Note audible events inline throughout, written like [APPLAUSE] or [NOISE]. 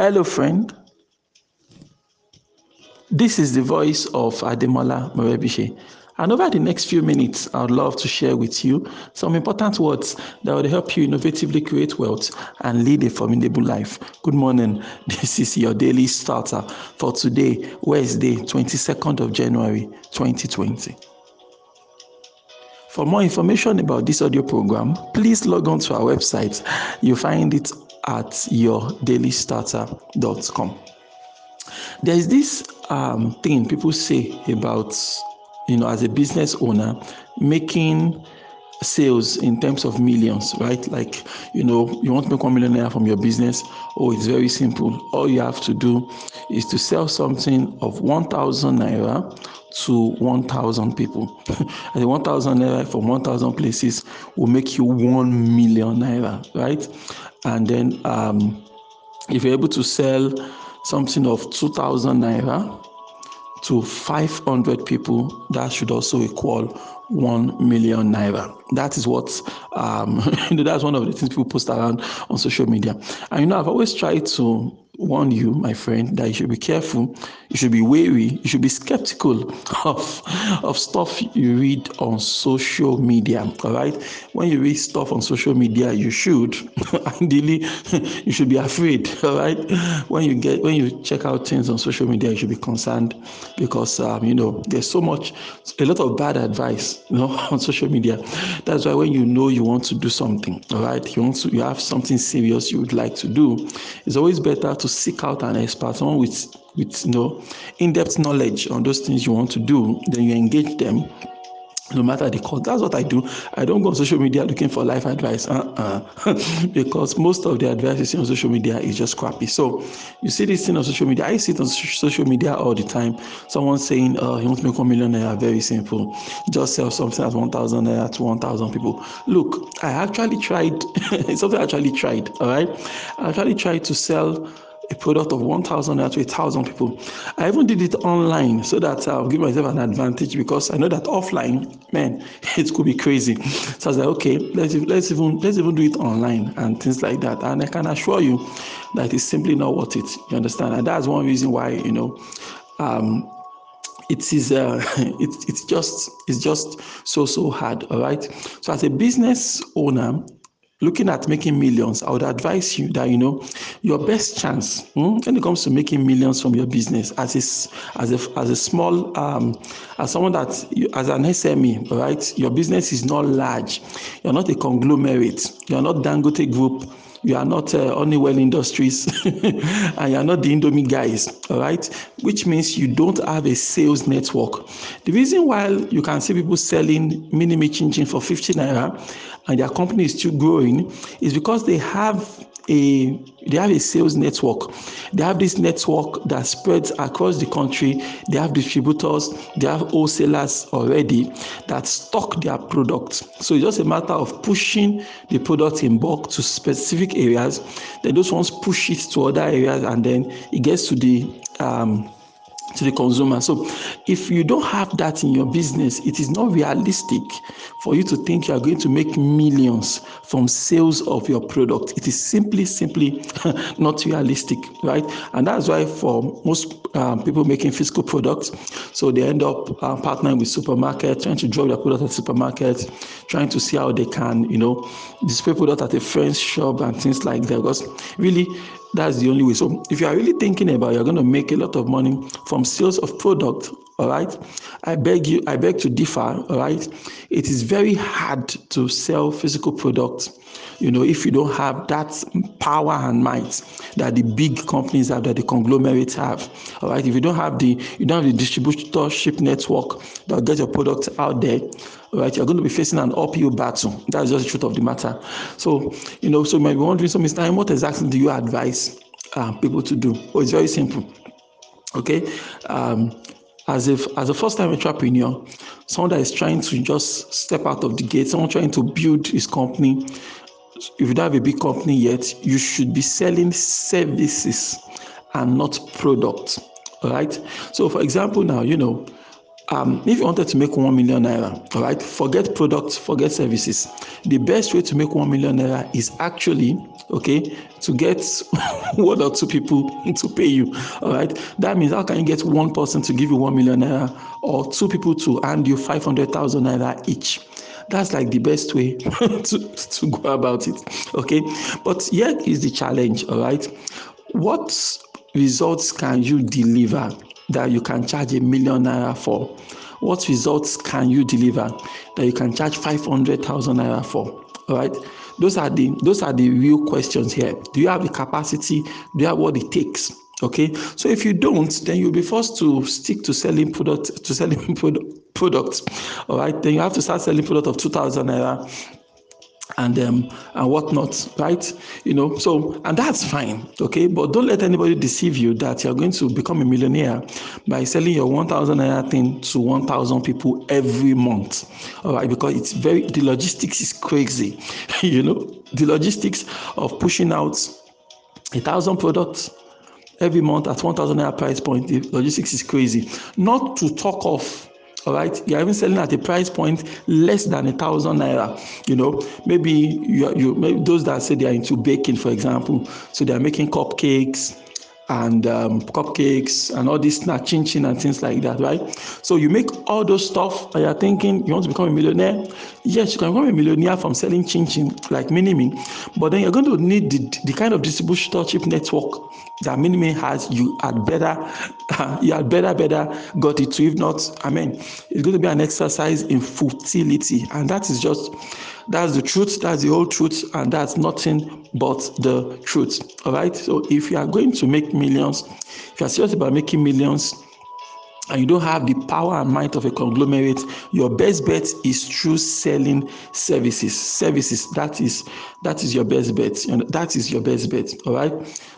Hello, friend. This is the voice of Ademola Morebise. And over the next few minutes, I'd love to share with you some important words that will help you innovatively create wealth and lead a formidable life. Good morning. [LAUGHS] This is your daily starter for today, Wednesday, 22nd of January, 2020. For more information about this audio program, please log on to our website. You'll find it at yourdailystarter.com. There is this um, thing people say about, you know, as a business owner, making sales in terms of millions, right? Like, you know, you want to make one million naira from your business. Oh, it's very simple. All you have to do is to sell something of 1,000 naira to 1,000 people. [LAUGHS] and the 1,000 naira from 1,000 places will make you 1 million naira, right? And then um, if you're able to sell something of 2,000 naira to 500 people, that should also equal 1 million naira. That is what, um, [LAUGHS] you know, that's one of the things people post around on social media. And, you know, I've always tried to warn you, my friend, that you should be careful, you should be wary, you should be skeptical [LAUGHS] of, of stuff you read on social media. All right. When you read stuff on social media, you should [LAUGHS] ideally you should be afraid. All right. When you get when you check out things on social media, you should be concerned because um, you know there's so much a lot of bad advice, you know, [LAUGHS] on social media. That's why when you know you want to do something, all right, you want to you have something serious you would like to do, it's always better to seek out an expert, someone with with you know in-depth knowledge on those things you want to do. Then you engage them no matter the cost. That's what I do. I don't go on social media looking for life advice, uh-uh. [LAUGHS] because most of the advice you see on social media is just crappy. So you see this thing on social media. I see it on social media all the time. Someone saying, "Oh, you want to make one million naira?" Very simple. Just sell something at one thousand naira to one thousand people. Look, I actually tried. it's [LAUGHS] something I actually tried. All right, I actually tried to sell a product of 1,000 to 1,000 people. I even did it online so that I'll give myself an advantage because I know that offline, man, [LAUGHS] it could be crazy. So I was like, okay, let's let's even let's even do it online and things like that. And I can assure you that it's simply not worth it. You understand? And that's one reason why you know. Um, it is uh, [LAUGHS] it, it's just it's just so so hard all right so as a business owner looking at making millions, I would advise you that you know your best chance hmm, when it comes to making millions from your business as a as a as a small um, as someone that you, as an SME, right? Your business is not large. You're not a conglomerate. You're not Dangote Group. You are not uh, Honeywell Industries, [LAUGHS] and you are not the Indomie guys, all right? Which means you don't have a sales network. The reason why you can see people selling Minimie chin for 50 naira and their company is still growing is because they have a they have a sales network. They have this network that spreads across the country. They have distributors. They have wholesalers already that stock their products. So it's just a matter of pushing the product in bulk to specific areas. Then those ones push it to other areas and then it gets to the um, to the consumer. So, if you don't have that in your business, it is not realistic for you to think you are going to make millions from sales of your product. It is simply, simply [LAUGHS] not realistic, right? And that's why for most um, people making physical products, so they end up uh, partnering with supermarkets, trying to drop their product at supermarkets, trying to see how they can, you know, display product at a friend's shop and things like that. Because really, that's the only way. So if you are really thinking about you're going to make a lot of money from sales of product, all right, I beg you, I beg to differ, all right. It is very hard to sell physical products, you know, if you don't have that power and might that the big companies have, that the conglomerates have, all right. If you don't have the, you don't have the distributorship network that get your product out there, right? You're going to be facing an uphill battle. That's just the truth of the matter. So, you know, so you might be wondering, so Mr. Time, what exactly do you advise uh, people to do? Oh, it's very simple. Okay. Um, as if as a first-time entrepreneur, someone that is trying to just step out of the gate, someone trying to build his company. If you don't have a big company yet, you should be selling services and not products. All right. So, for example, now you know um, if you wanted to make one million naira, all right, forget products, forget services. The best way to make one million naira is actually okay to get [LAUGHS] one or two people [LAUGHS] to pay you. All right, that means how can you get one person to give you one million naira or two people to hand you five hundred thousand naira each? That's like the best way [LAUGHS] to, to go about it. Okay, but here is the challenge. All right, what results can you deliver that you can charge a million naira for? What results can you deliver that you can charge 500,000 naira for? All right. Those are the those are the real questions here. Do you have the capacity? Do you have what it takes? Okay. So if you don't, then you'll be forced to stick to selling product to selling [LAUGHS] product, products. All right. Then you have to start selling product of 2,000 naira and um, and whatnot, right? You know, so and that's fine, okay. But don't let anybody deceive you that you're going to become a millionaire by selling your one thousand naira thing to one thousand people every month, all right? Because it's very the logistics is crazy, [LAUGHS] you know, the logistics of pushing out a thousand products every month at one thousand naira price point. The logistics is crazy. Not to talk of all right? You're even selling at a price point less than a thousand naira you know? Maybe you, you maybe those that say they are into baking for example so they are making cupcakes and um, cupcakes and all this snack chin chin and things like that, right? So you make all those stuff and you're thinking you want to become a millionaire. Yes, you can become a millionaire from selling chin chin like Minimie, but then you're going to need the, the kind of distributorship network that Minimie has. You had better, [LAUGHS] you had better, better got it to. If not, I mean, it's going to be an exercise in futility, and that is just that's the truth, that's the whole truth, and that's nothing but the truth. All right. So if you are going to make millions, if you are serious about making millions, and you don't have the power and might of a conglomerate, your best bet is through selling services. Services that is that is your best bet. And That is your best bet. All right.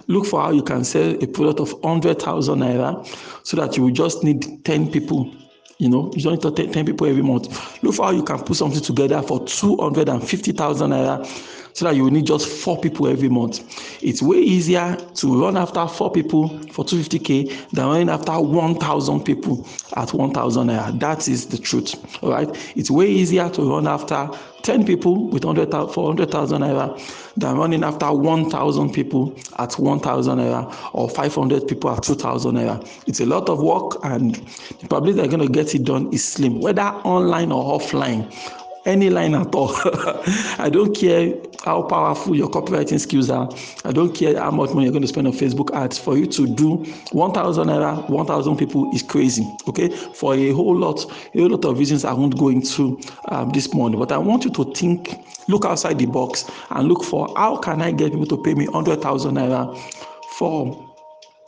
Look for how you can sell a product of hundred thousand naira, so that you will just need ten people you know, you don't need to 10 people every month. Look for how you can put something together for 250,000 naira so that you need just four people every month. It's way easier to run after four people for 250k than running after 1,000 people at 1,000 naira. That is the truth. All right. It's way easier to run after 10 people with 100, 400,000 naira than running after 1,000 people at 1,000 naira or 500 people at 2,000 naira. It's a lot of work, and the probability they're going to get it done is slim, whether online or offline any line at all. [LAUGHS] I don't care how powerful your copywriting skills are. I don't care how much money you're going to spend on Facebook ads. For you to do 1,000 naira, 1,000 people is crazy. Okay, for a whole lot, a whole lot of reasons I won't go into um, this morning. But I want you to think, look outside the box, and look for how can I get people to pay me 100,000 naira for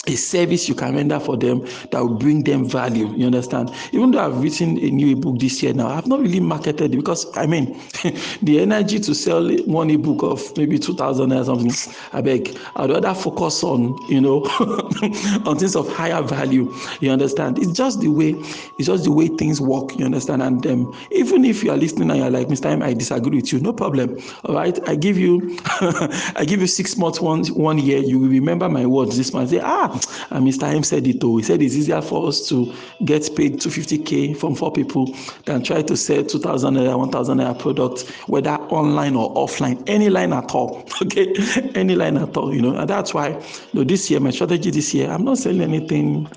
a service you can render for them that will bring them value. You understand? Even though I've written a new ebook this year now, I've not really marketed it because I mean, [LAUGHS] the energy to sell one ebook of maybe two thousand or something, I beg. I'd rather focus on you know [LAUGHS] on things of higher value. You understand? It's just the way it's just the way things work. You understand? And um, even if you are listening and you're like, Mr. M, I disagree with you, no problem. All right, I give you [LAUGHS] I give you six months, one one year. You will remember my words this month. Say ah and Mr. M said it too. He said it's easier for us to get paid 250k from four people than try to sell 2,000 naira, 1,000 naira product, whether online or offline, any line at all. [LAUGHS] Okay, any line at all. You know, and that's why you know, this year my strategy this year, I'm not selling anything.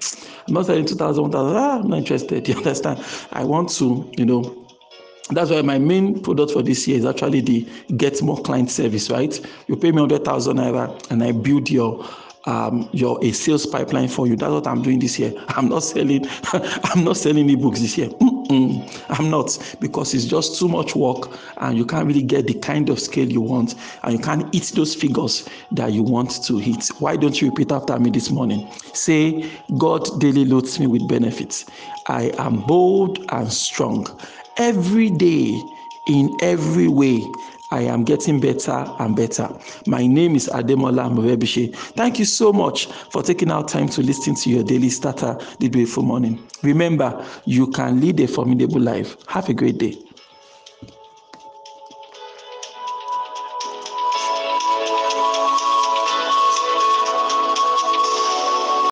I'm not selling 2,000, 1,000. Ah, I'm not interested. [LAUGHS] You understand? I want to, you know that's why my main product for this year is actually the get more client service right you pay me 100000 naira and i build your um, your a sales pipeline for you. That's what I'm doing this year. [LAUGHS] I'm not selling. [LAUGHS] I'm not selling ebooks this year. Mm-mm, I'm not because it's just too much work, and you can't really get the kind of scale you want, and you can't hit those figures that you want to hit. Why don't you repeat after me this morning? Say, God daily loads me with benefits. I am bold and strong every day in every way. I am getting better and better. My name is Ademola Morebise. Thank you so much for taking out time to listen to your daily starter this beautiful morning. Remember, you can lead a formidable life. Have a great day.